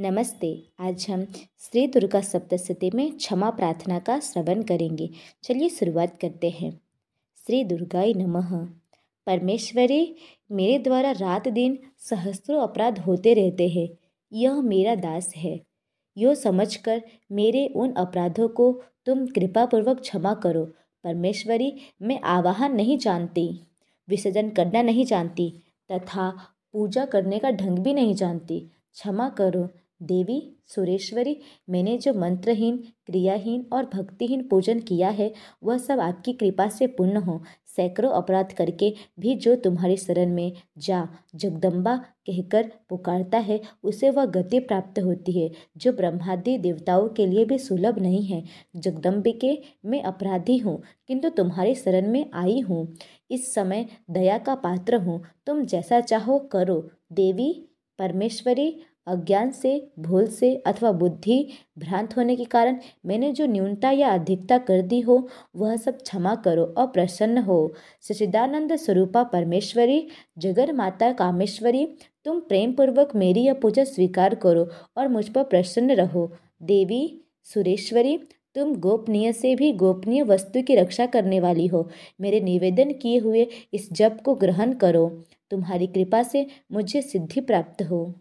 नमस्ते। आज हम श्री दुर्गा सप्तशती में क्षमा प्रार्थना का श्रवण करेंगे। चलिए शुरुआत करते हैं। श्री दुर्गाई नमः। परमेश्वरी, मेरे द्वारा रात दिन सहस्त्रों अपराध होते रहते हैं। यह मेरा दास है। यो समझकर मेरे उन अपराधों को तुम कृपापूर्वक क्षमा करो। परमेश्वरी, मैं आवाहन नहीं जानती, विसर्जन करना नहीं जानती, तथा पूजा करने का ढंग भी नहीं जानती। क्षमा करो देवी, सुरेश्वरी, मैंने जो मंत्रहीन, क्रियाहीन और भक्तिहीन पूजन किया है, वह सब आपकी कृपा से पूर्ण हो। सैकड़ों अपराध करके भी जो तुम्हारी शरण में जा, जगदम्बा कहकर पुकारता है, उसे वह गति प्राप्त होती है, जो ब्रह्मादि देवताओं के लिए भी सुलभ नहीं है। जगदम्बिके मैं अपराधी हूँ, किंतु तुम्हारी शरण में आई हूँ। इस समय दया का पात्र हूँ, तुम जैसा चाहो करो। देवी, परमेश्वरी अज्ञान से, भूल से अथवा बुद्धि भ्रांत होने के कारण मैंने जो न्यूनता या अधिकता कर दी हो, वह सब क्षमा करो और प्रसन्न हो। सचिदानंद स्वरूपा परमेश्वरी जगन माता कामेश्वरी, तुम प्रेम पूर्वक मेरी यह पूजा स्वीकार करो और मुझ पर प्रसन्न रहो। देवी सुरेश्वरी, तुम गोपनीय से भी गोपनीय वस्तु की रक्षा करने वाली हो। मेरे निवेदन किए हुए इस जप को ग्रहण करो। तुम्हारी कृपा से मुझे सिद्धि प्राप्त हो।